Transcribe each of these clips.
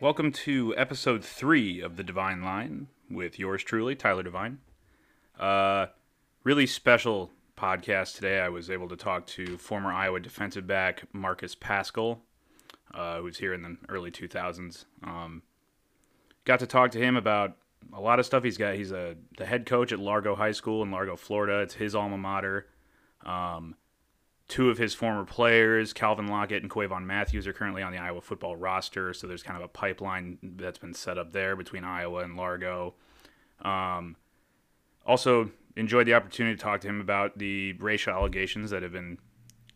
Welcome to episode three of the Divine Line with yours truly, Tyler Divine. Uh, really special podcast today. I was able to talk to former Iowa defensive back Marcus Paschal, uh, who's here in the early 2000s. Um, got to talk to him about a lot of stuff. He's got he's a the head coach at Largo High School in Largo, Florida. It's his alma mater. Um, two of his former players, Calvin Lockett and Quavon Matthews, are currently on the Iowa football roster. So there's kind of a pipeline that's been set up there between Iowa and Largo. Um, also, enjoyed the opportunity to talk to him about the racial allegations that have been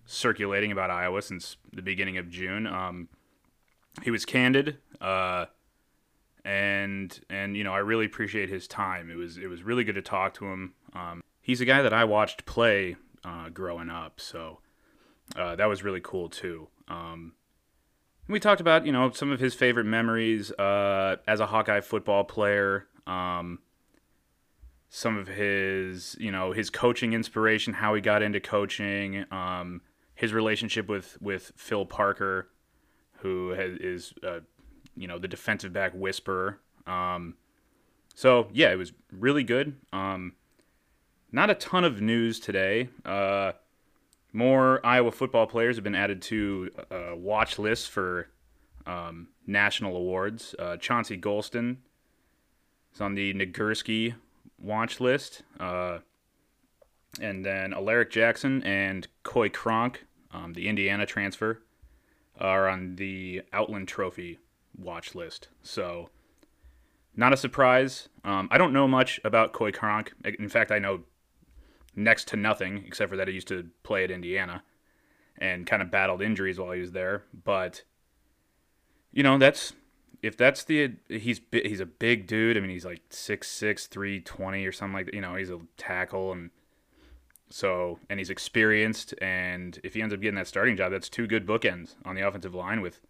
circulating about Iowa since the beginning of June. Um, he was candid, uh, and and you know I really appreciate his time. It was it was really good to talk to him. Um, he's a guy that I watched play uh, growing up, so uh, that was really cool too. Um, we talked about you know some of his favorite memories uh, as a Hawkeye football player. Um, some of his you know his coaching inspiration, how he got into coaching, um, his relationship with with Phil Parker, who has, is uh, you know the defensive back whisperer. Um, so yeah, it was really good. Um, not a ton of news today. Uh, more Iowa football players have been added to uh, watch lists for um, national awards. Uh, Chauncey Golston is on the Nagurski watch list. Uh, and then Alaric Jackson and Coy Cronk, um, the Indiana transfer, are on the Outland Trophy watch list. So, not a surprise. Um, I don't know much about Coy Cronk. In fact, I know next to nothing except for that he used to play at Indiana and kind of battled injuries while he was there. But you know, that's if that's the he's he's a big dude. I mean, he's like six six three twenty or something like that. You know, he's a tackle and so and he's experienced. And if he ends up getting that starting job, that's two good bookends on the offensive line with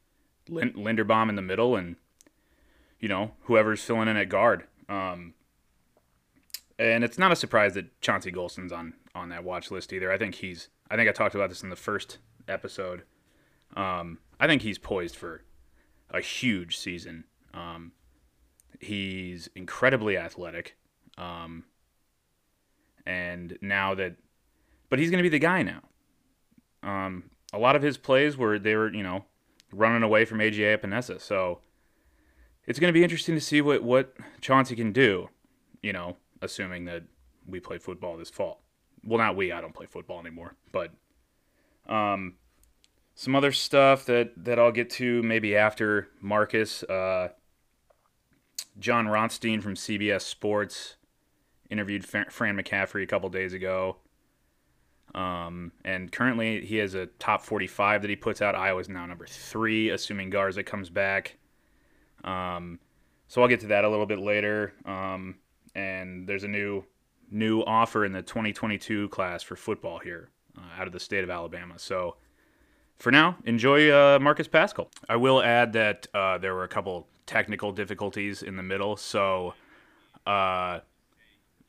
Linderbaum in the middle and you know whoever's filling in at guard. Um, and it's not a surprise that Chauncey Golston's on on that watch list either. I think he's. I think I talked about this in the first episode. Um, I think he's poised for a huge season. Um, he's incredibly athletic, um, and now that, but he's going to be the guy now. Um, a lot of his plays were they were you know running away from A.J. Epenesa, so it's going to be interesting to see what what Chauncey can do. You know, assuming that we play football this fall. Well, not we. I don't play football anymore, but um, some other stuff that that I'll get to maybe after Marcus. Uh, Jon Rothstein from CBS Sports interviewed Fran McCaffery a couple days ago. Um, and currently he has a top 45 that he puts out. Iowa's now number three, assuming Garza comes back. Um, so I'll get to that a little bit later. Um, and there's a new new offer in the 2022 class for football here uh, out of the state of Alabama. So for now, enjoy uh, Marcus Paschal. I will add that uh, there were a couple technical difficulties in the middle, so uh,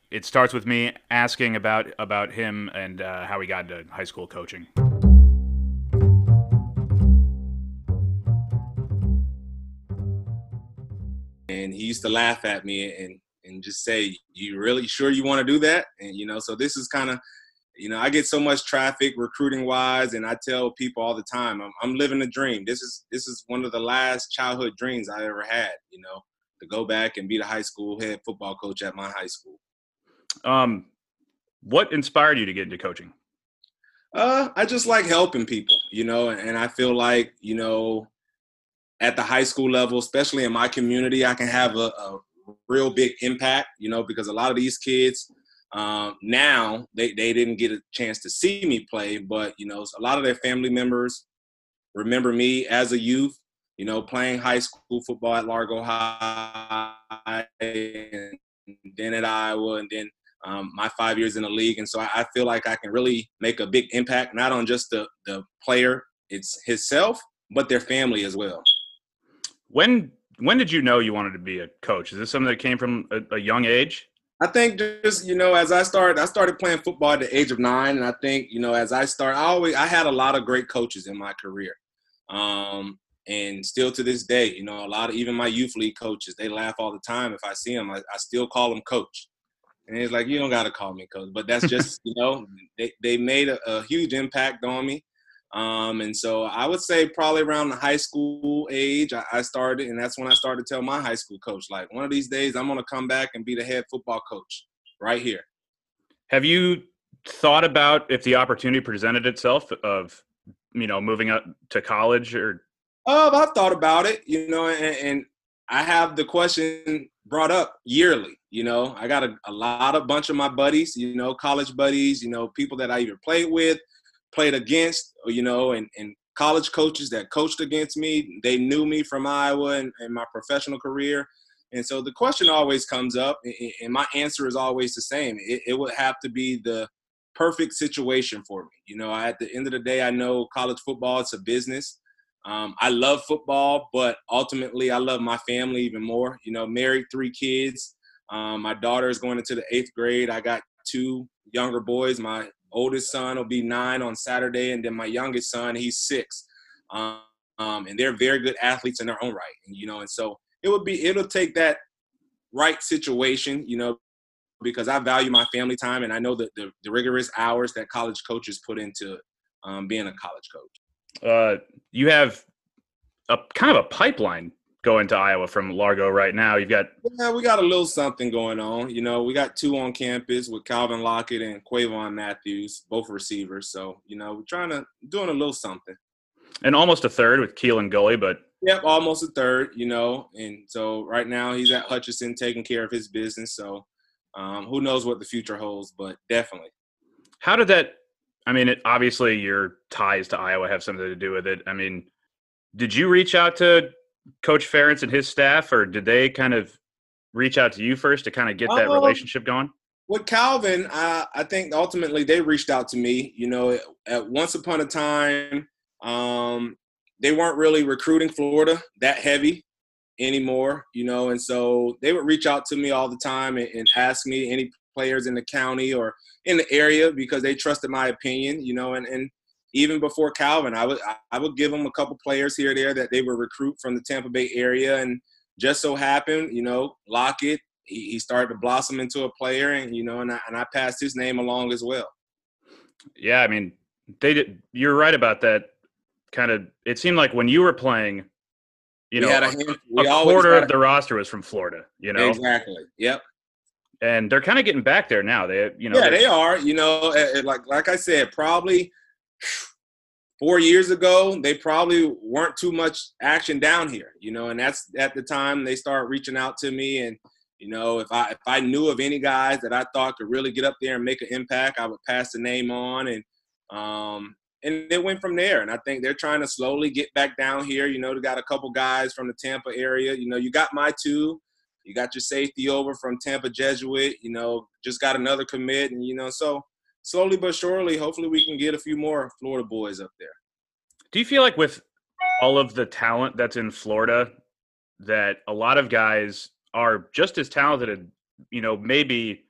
it starts with me asking about about him and uh, how he got into high school coaching. And he used to laugh at me and and just say, "You really sure you want to do that?" And you know, so this is kind of, you know, I get so much traffic recruiting wise, and I tell people all the time, I'm, I'm living a dream. This is this is one of the last childhood dreams I ever had. You know, to go back and be the high school head football coach at my high school. Um, what inspired you to get into coaching? Uh, I just like helping people, you know, and I feel like, you know, at the high school level, especially in my community, I can have a, a real big impact, you know, because a lot of these kids um, now they, they didn't get a chance to see me play, but you know, a lot of their family members remember me as a youth, you know, playing high school football at Largo High, and then at Iowa, and then um, my five years in the league. And so I, I, feel like I can really make a big impact, not on just the the player it's himself, but their family as well. When when did you know you wanted to be a coach? Is this something that came from a, a young age? I think just you know, as I started, I started playing football at the age of nine, and I think you know, as I start, I always I had a lot of great coaches in my career, um, and still to this day, you know, a lot of even my youth league coaches, they laugh all the time if I see them. I, I still call them coach. And it's like, you don't got to call me coach. But that's just, you know, they, they made a, a huge impact on me. Um, and so I would say probably around the high school age, I, I, started, and that's when I started to tell my high school coach, like, one of these days I'm going to come back and be the head football coach right here. Have you thought about if the opportunity presented itself of, you know, moving up to college or? Oh, I've thought about it, you know, and, and I have the question brought up yearly. You know, I got a, a lot of bunch of my buddies, you know, college buddies, you know, people that I either played with, played against, you know, and, and college coaches that coached against me. They knew me from Iowa and, and my professional career. And so the question always comes up, and my answer is always the same. It, it would have to be the perfect situation for me. You know, at the end of the day, I know college football, it's a business. Um, I love football, but ultimately, I love my family even more. You know, married, three kids. Um, my daughter is going into the eighth grade. I got two younger boys. My oldest son will be nine on Saturday, and then my youngest son, he's six. Um, um, and they're very good athletes in their own right. And, you know, and so it would be, it'll take that right situation, you know, because I value my family time and I know that the, the rigorous hours that college coaches put into um, being a college coach. Uh, you have a kind of a pipeline going to Iowa from Largo right now. You've got yeah, we got a little something going on. You know, we got two on campus with Calvin Lockett and Quavon Matthews, both receivers. So you know, we're trying to doing a little something. And almost a third with Keelan Gully, but yep, almost a third. You know, and so right now he's at Hutchinson taking care of his business. So um, who knows what the future holds, but definitely. How did that? I mean, it, obviously your ties to Iowa have something to do with it. I mean, did you reach out to Coach Ferentz and his staff, or did they kind of reach out to you first to kind of get that um, relationship going? With Calvin, I, I think ultimately they reached out to me. You know, at once upon a time, um, they weren't really recruiting Florida that heavy anymore, you know, and so they would reach out to me all the time and, and, ask me any players in the county or in the area because they trusted my opinion, you know, and, and even before Calvin, I would I would give them a couple players here there that they would recruit from the Tampa Bay area, and just so happened, you know, Lockett, he, he started to blossom into a player, and you know, and I, and I passed his name along as well. Yeah, I mean, they did. You're right about that. Kind of, it seemed like when you were playing, you know, a, a quarter of the roster was from Florida. You know, exactly. Yep. And they're kind of getting back there now. They, you know, yeah, they are. You know, like like I said, probably four years ago, they probably weren't too much action down here, you know, and that's at the time they start reaching out to me. And, you know, if I if I knew of any guys that I thought could really get up there and make an impact, I would pass the name on and um and it went from there. And I think they're trying to slowly get back down here. You know, they got a couple guys from the Tampa area. You know, you got my two. You got your safety over from Tampa Jesuit. You know, just got another commit, and you know, so slowly but surely, hopefully, we can get a few more Florida boys up there. Do you feel like with all of the talent that's in Florida, that a lot of guys are just as talented, and, you know, maybe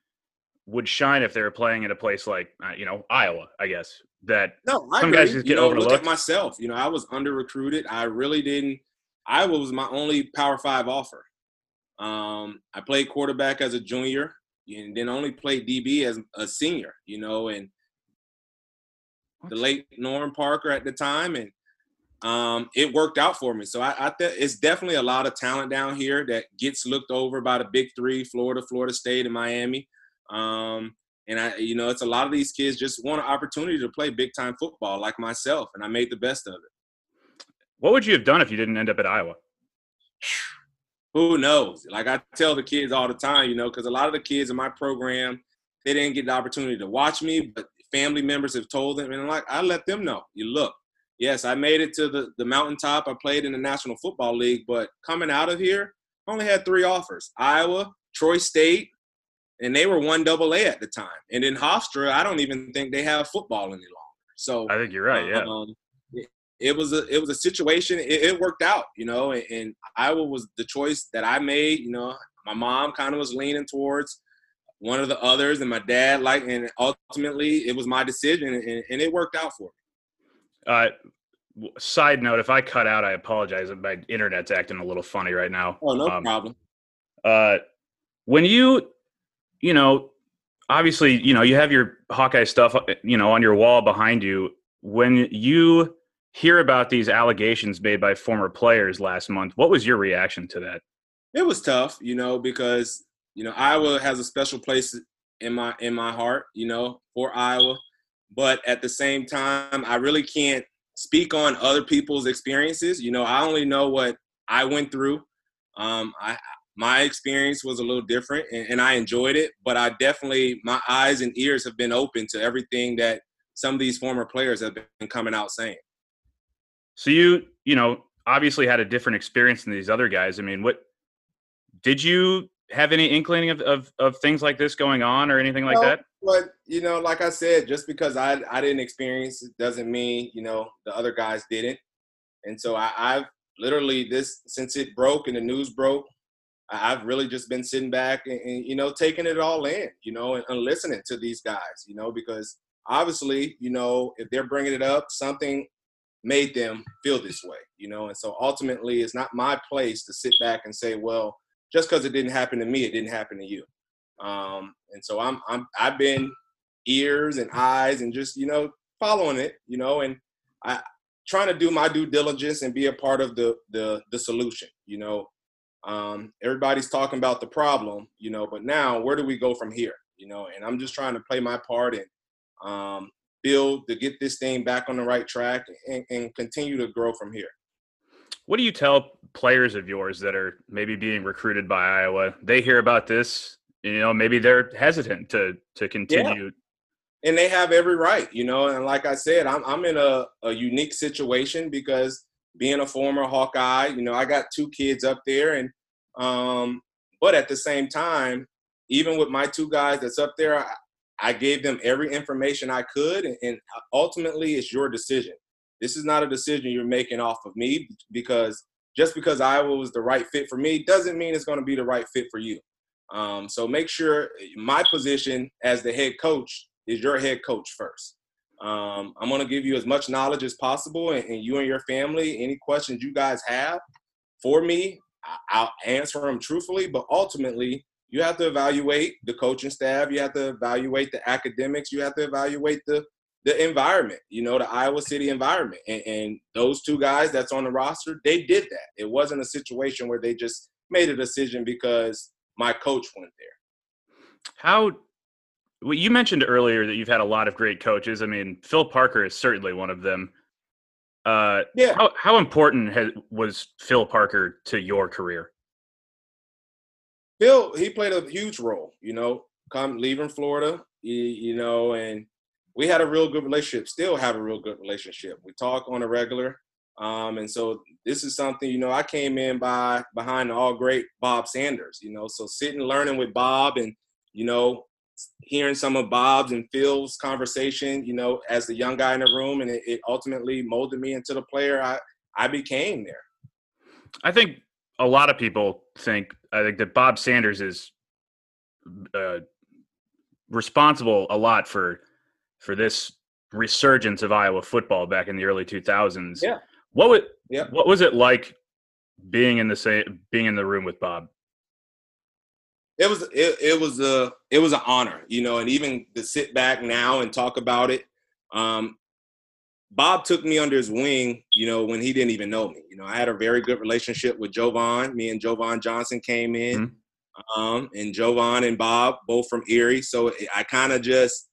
would shine if they were playing at a place like, uh, you know, Iowa, I guess. That no, I some agree. guys just get you know, overlooked. Look at myself. You know, I was under recruited. I really didn't. Iowa was my only Power Five offer. Um, I played quarterback as a junior and then only played DB as a senior, you know, and the late Norm Parker at the time, and um, it worked out for me. So I, I th- it's definitely a lot of talent down here that gets looked over by the big three: Florida, Florida State, and Miami. Um, and I, you know, it's a lot of these kids just want an opportunity to play big time football, like myself, and I made the best of it. What would you have done if you didn't end up at Iowa? who knows? Like I tell the kids all the time, you know, because a lot of the kids in my program, they didn't get the opportunity to watch me, but family members have told them, and I'm like I let them know. You look, yes, I made it to the the mountaintop. I played in the National Football League, but coming out of here, I only had three offers: Iowa, Troy State, and they were one double A at the time. And in Hofstra, I don't even think they have football any longer. So I think you're right. Yeah. Um, it was a it was a situation. It, it worked out, you know, and, and, Iowa was the choice that I made. You know, my mom kind of was leaning towards one of the others, and my dad like, and ultimately it was my decision, and, and it worked out for me. Uh, side note, if I cut out, I apologize. My internet's acting a little funny right now. Oh, no um, problem. Uh, when you, you know, obviously, you know, you have your Hawkeye stuff, uh, you know, on your wall behind you. When you hear about these allegations made by former players last month, what was your reaction to that? It was tough, you know, because you know Iowa has a special place in my in my heart, you know, for Iowa. But at the same time, I really can't speak on other people's experiences. You know, I only know what I went through. Um, I my experience was a little different, and, and I enjoyed it. But I definitely my eyes and ears have been open to everything that some of these former players have been coming out saying. So you, you know, obviously had a different experience than these other guys. I mean, what did you have any inkling of, of, of things like this going on or anything like no, that? But you know, like I said, just because I I didn't experience it doesn't mean you know the other guys didn't. And so I, I've literally this since it broke and the news broke, I've really just been sitting back and, and you know taking it all in, you know, and, and listening to these guys, you know, because obviously, you know, if they're bringing it up, something made them feel this way, you know, and so ultimately, it's not my place to sit back and say, well just because it didn't happen to me, it didn't happen to you. Um, and so I'm, I'm, I've been ears and eyes and just, you know, following it, you know, and I trying to do my due diligence and be a part of the, the, the solution, you know, um, everybody's talking about the problem, you know, but now where do we go from here? You know, and I'm just trying to play my part and um, build to get this thing back on the right track and, and continue to grow from here. What do you tell players of yours that are maybe being recruited by Iowa? They hear about this, you know, maybe they're hesitant to to continue. Yeah. And they have every right, you know. And like I said, I'm I'm in a, a unique situation because being a former Hawkeye, you know, I got two kids up there, and um, but at the same time, even with my two guys that's up there, I, I gave them every information I could, and, ultimately, it's your decision. This is not a decision you're making off of me because just because Iowa was the right fit for me doesn't mean it's going to be the right fit for you. Um, so make sure my position as the head coach is your head coach first. Um, I'm going to give you as much knowledge as possible, and, and, you and your family, any questions you guys have for me, I'll answer them truthfully. But ultimately, you have to evaluate the coaching staff, you have to evaluate the academics, you have to evaluate the the environment, you know, the Iowa City environment. And, and, those two guys that's on the roster, they did that. It wasn't a situation where they just made a decision because my coach went there. How, well, you mentioned earlier that you've had a lot of great coaches. I mean, Phil Parker is certainly one of them. Uh, yeah. How, how important has, was Phil Parker to your career? Phil, he played a huge role, you know, come leaving Florida, you, know, and we had a real good relationship, still have a real good relationship. We talk on a regular. Um, and so this is something, you know, I came in by behind all great Bob Sanders, you know, so sitting learning with Bob and, you know, hearing some of Bob's and Phil's conversation, you know, as the young guy in the room, and it, it ultimately molded me into the player I, I became there. I think a lot of people think, I think that Bob Sanders is uh, responsible a lot for for this resurgence of Iowa football back in the early 2000s. Yeah. What would yeah. what was it like being in the same being in the room with Bob? It was it, it was a it was an honor, you know, and even to sit back now and talk about it. Um, Bob took me under his wing, you know, when he didn't even know me. You know, I had a very good relationship with Jovon. Me and Jovon Johnson came in, mm-hmm. um, and Jovon and Bob both from Erie. So I kind of just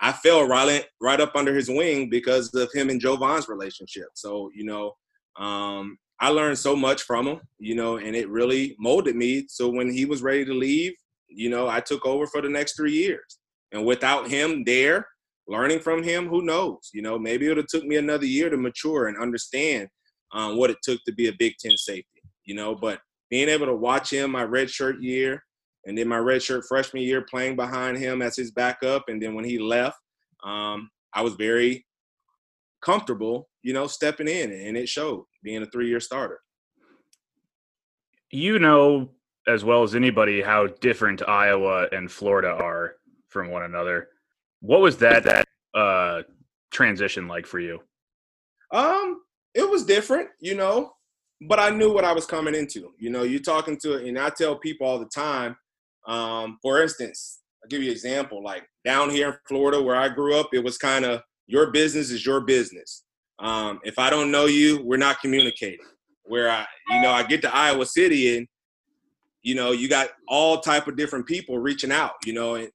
I fell right right up under his wing because of him and Jovon's relationship. So you know, um, I learned so much from him, you know, and it really molded me. So when he was ready to leave, you know, I took over for the next three years. And without him there, learning from him, who knows? You know, maybe it would have took me another year to mature and understand um, what it took to be a Big Ten safety. You know, but being able to watch him my red shirt year, and then my redshirt freshman year playing behind him as his backup. And then when he left, um, I was very comfortable, you know, stepping in, and it showed being a three-year starter. You know as well as anybody how different Iowa and Florida are from one another. What was that that uh, transition like for you? Um, it was different, you know, but I knew what I was coming into. You know, you're talking to, and I tell people all the time. Um, for instance, I'll give you an example. Like down here in Florida, where I grew up, it was kind of your business is your business. Um, if I don't know you, we're not communicating. Where I, you know, I get to Iowa City and, you know, you got all type of different people reaching out. You know, and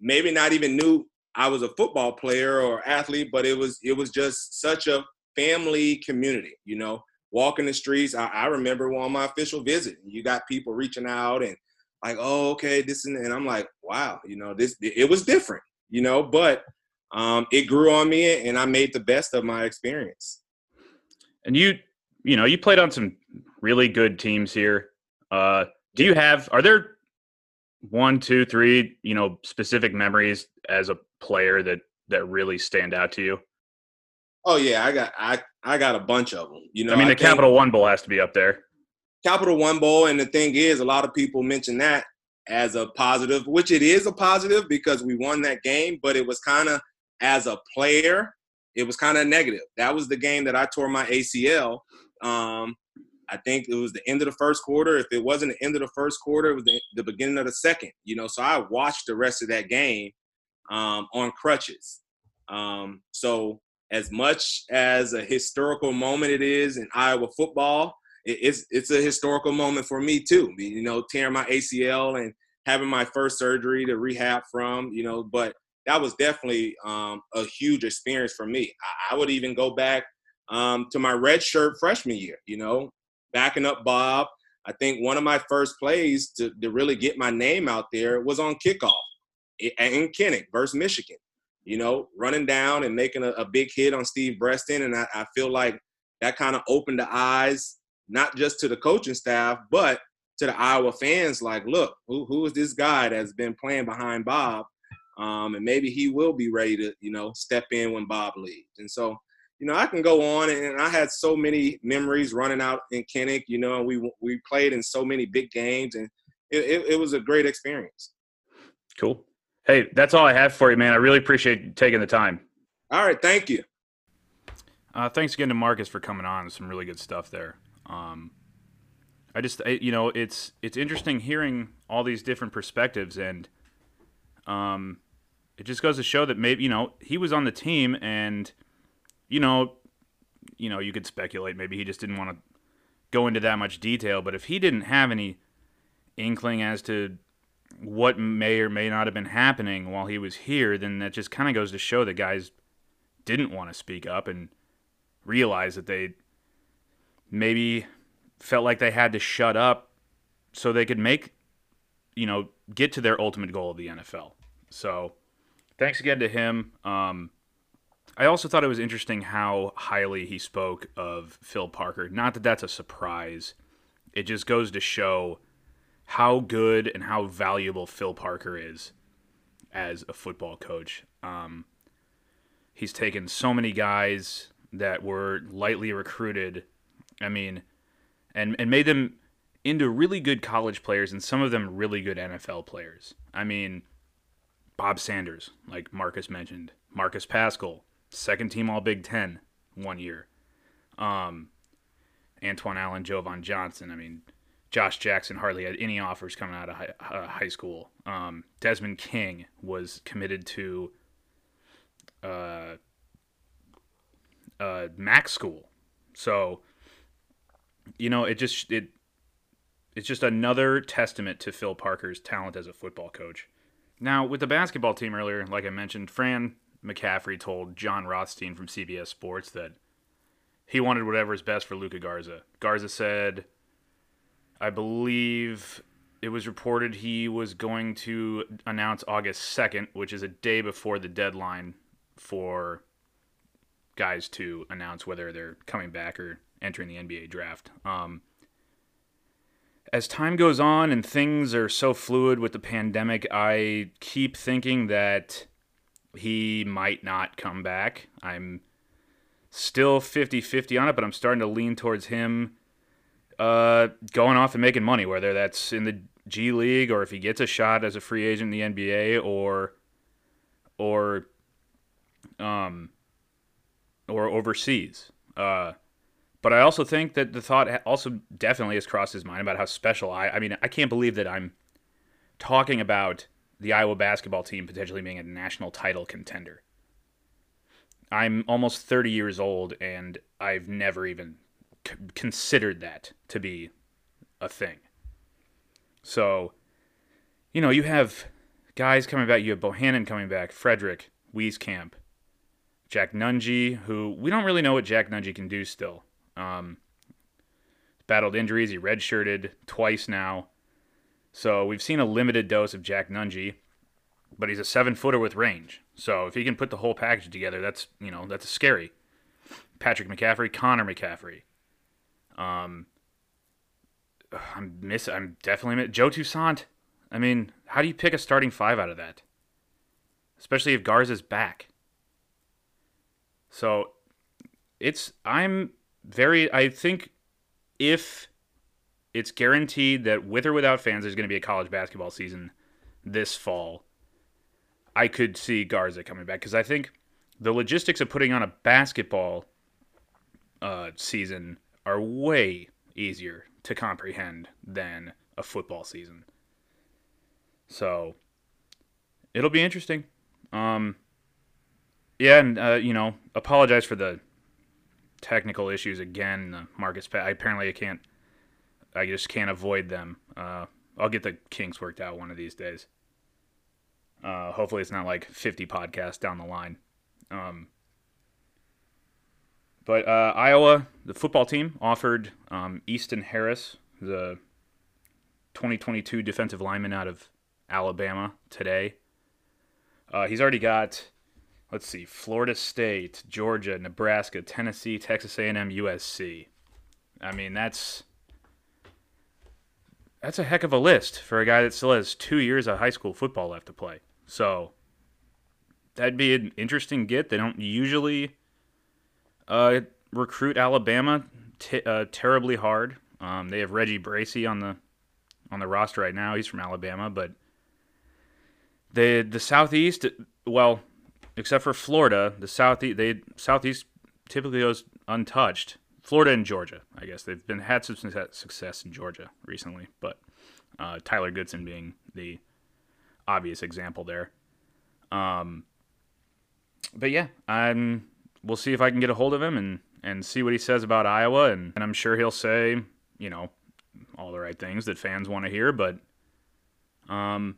maybe not even knew I was a football player or athlete, but it was it was just such a family community. You know, walking the streets. I, I remember on my official visit, you got people reaching out and like, oh, okay, this and, and I'm like, wow, you know, this it was different, you know, but um, it grew on me and I made the best of my experience. And you, you know, you played on some really good teams here. Uh, do you have, are there one, two, three, you know, specific memories as a player that, that really stand out to you? Oh yeah, I got, I, I got a bunch of them. You know, I mean, the I Capital One Bowl has to be up there. Capital One Bowl, and the thing is, a lot of people mention that as a positive, which it is a positive because we won that game, but it was kind of as a player, it was kind of negative. That was the game that I tore my ACL. Um, I think it was the end of the first quarter. If it wasn't the end of the first quarter, it was the, the beginning of the second. You know, so I watched the rest of that game um, on crutches. Um, so as much as a historical moment it is in Iowa football, it's it's a historical moment for me too. You know, tearing my ACL and having my first surgery to rehab from. You know, but that was definitely um, a huge experience for me. I, I would even go back um, to my red shirt freshman year. You know, backing up Bob. I think one of my first plays to, to really get my name out there was on kickoff in Kinnick versus Michigan. You know, running down and making a, a big hit on Steve Breaston, and I, I feel like that kind of opened the eyes not just to the coaching staff, but to the Iowa fans. Like, look, who who is this guy that's been playing behind Bob? Um, and maybe he will be ready to, you know, step in when Bob leaves. And so, you know, I can go on, and I had so many memories running out in Kinnick. You know, we we played in so many big games, and it, it, it was a great experience. Cool. Hey, that's all I have for you, man. I really appreciate you taking the time. All right, thank you. Uh, thanks again to Marcus for coming on. Some really good stuff there. Um, I just, I, you know, it's it's interesting hearing all these different perspectives, and um, it just goes to show that maybe you know he was on the team, and you know, you know, you could speculate maybe he just didn't want to go into that much detail, but if he didn't have any inkling as to what may or may not have been happening while he was here, then that just kind of goes to show that guys didn't want to speak up and realize that they maybe felt like they had to shut up so they could make, you know, get to their ultimate goal of the NFL. So, thanks again to him. Um, I also thought it was interesting how highly he spoke of Phil Parker. Not that that's a surprise. It just goes to show how good and how valuable Phil Parker is as a football coach. Um, he's taken so many guys that were lightly recruited I mean, and and made them into really good college players and some of them really good NFL players. I mean, Bob Sanders, like Marcus mentioned, Marcus Paschal, second team All Big Ten one year. Um, Antwan Allen, Jovon Johnson. I mean, Josh Jackson hardly had any offers coming out of high, uh, high school. Um, Desmond King was committed to uh, uh, Mac school. So you know, it just it it's just another testament to Phil Parker's talent as a football coach. Now, with the basketball team earlier, like I mentioned, Fran McCaffery told Jon Rothstein from CBS Sports that he wanted whatever is best for Luka Garza. Garza said, I believe it was reported he was going to announce August 2nd, which is a day before the deadline for guys to announce whether they're coming back or entering the NBA draft. Um, as time goes on and things are so fluid with the pandemic, I keep thinking that he might not come back. I'm still 50 50 on it, but I'm starting to lean towards him uh, going off and making money, whether that's in the G League or if he gets a shot as a free agent in the NBA or or um or overseas. Uh, But I also think that the thought also definitely has crossed his mind about how special I. I mean, I can't believe that I'm talking about the Iowa basketball team potentially being a national title contender. I'm almost 30 years old and I've never even considered that to be a thing. So, you know, you have guys coming back. You have Bohannon coming back, Fredrick, Wieskamp, Jack Nunge, who we don't really know what Jack Nunge can do still. Um, battled injuries. He redshirted twice now. So we've seen a limited dose of Jack Nunge, but he's a seven footer with range. So if he can put the whole package together, that's you know that's scary. Patrick McCaffery, Connor McCaffery. Um, I'm miss. I'm definitely Joe Toussaint. I mean, how do you pick a starting five out of that? Especially if Garza's back. So, it's I'm very. I think if it's guaranteed that with or without fans, there's going to be a college basketball season this fall. I could see Garza coming back because I think the logistics of putting on a basketball uh, season are way easier to comprehend than a football season. So it'll be interesting. Um, yeah, and uh, you know, apologize for the technical issues again. Uh, Marcus, pa- apparently I can't. I just can't avoid them. Uh, I'll get the kinks worked out one of these days. Uh, hopefully, it's not like 50 podcasts down the line. Um, but uh, Iowa, the football team, offered um, Easton Harris, the 2022 defensive lineman out of Alabama, today. Uh, he's already got, let's see, Florida State, Georgia, Nebraska, Tennessee, Texas A&M, USC. I mean, that's that's a heck of a list for a guy that still has two years of high school football left to play. So that'd be an interesting get. They don't usually uh, recruit Alabama t- uh, terribly hard. Um, they have Reggie Bracey on the on the roster right now. He's from Alabama, but the the Southeast, well, except for Florida, the Southeast they Southeast typically goes untouched. Florida and Georgia, I guess they've been had some success in Georgia recently, but uh, Tyler Goodson being the obvious example there. Um, but yeah, I'm we'll see if I can get a hold of him and, and see what he says about Iowa. And, and I'm sure he'll say, you know, all the right things that fans want to hear. But, um,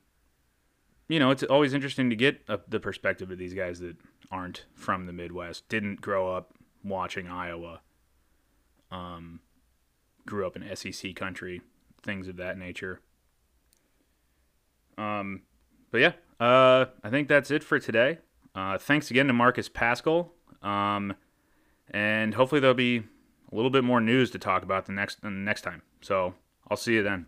you know, it's always interesting to get a, the perspective of these guys that aren't from the Midwest, didn't grow up watching Iowa, um, grew up in SEC country, things of that nature. Um, but yeah, uh, I think that's it for today. Uh, thanks again to Marcus Paschal um, and hopefully there'll be a little bit more news to talk about the next the next time. So I'll see you then.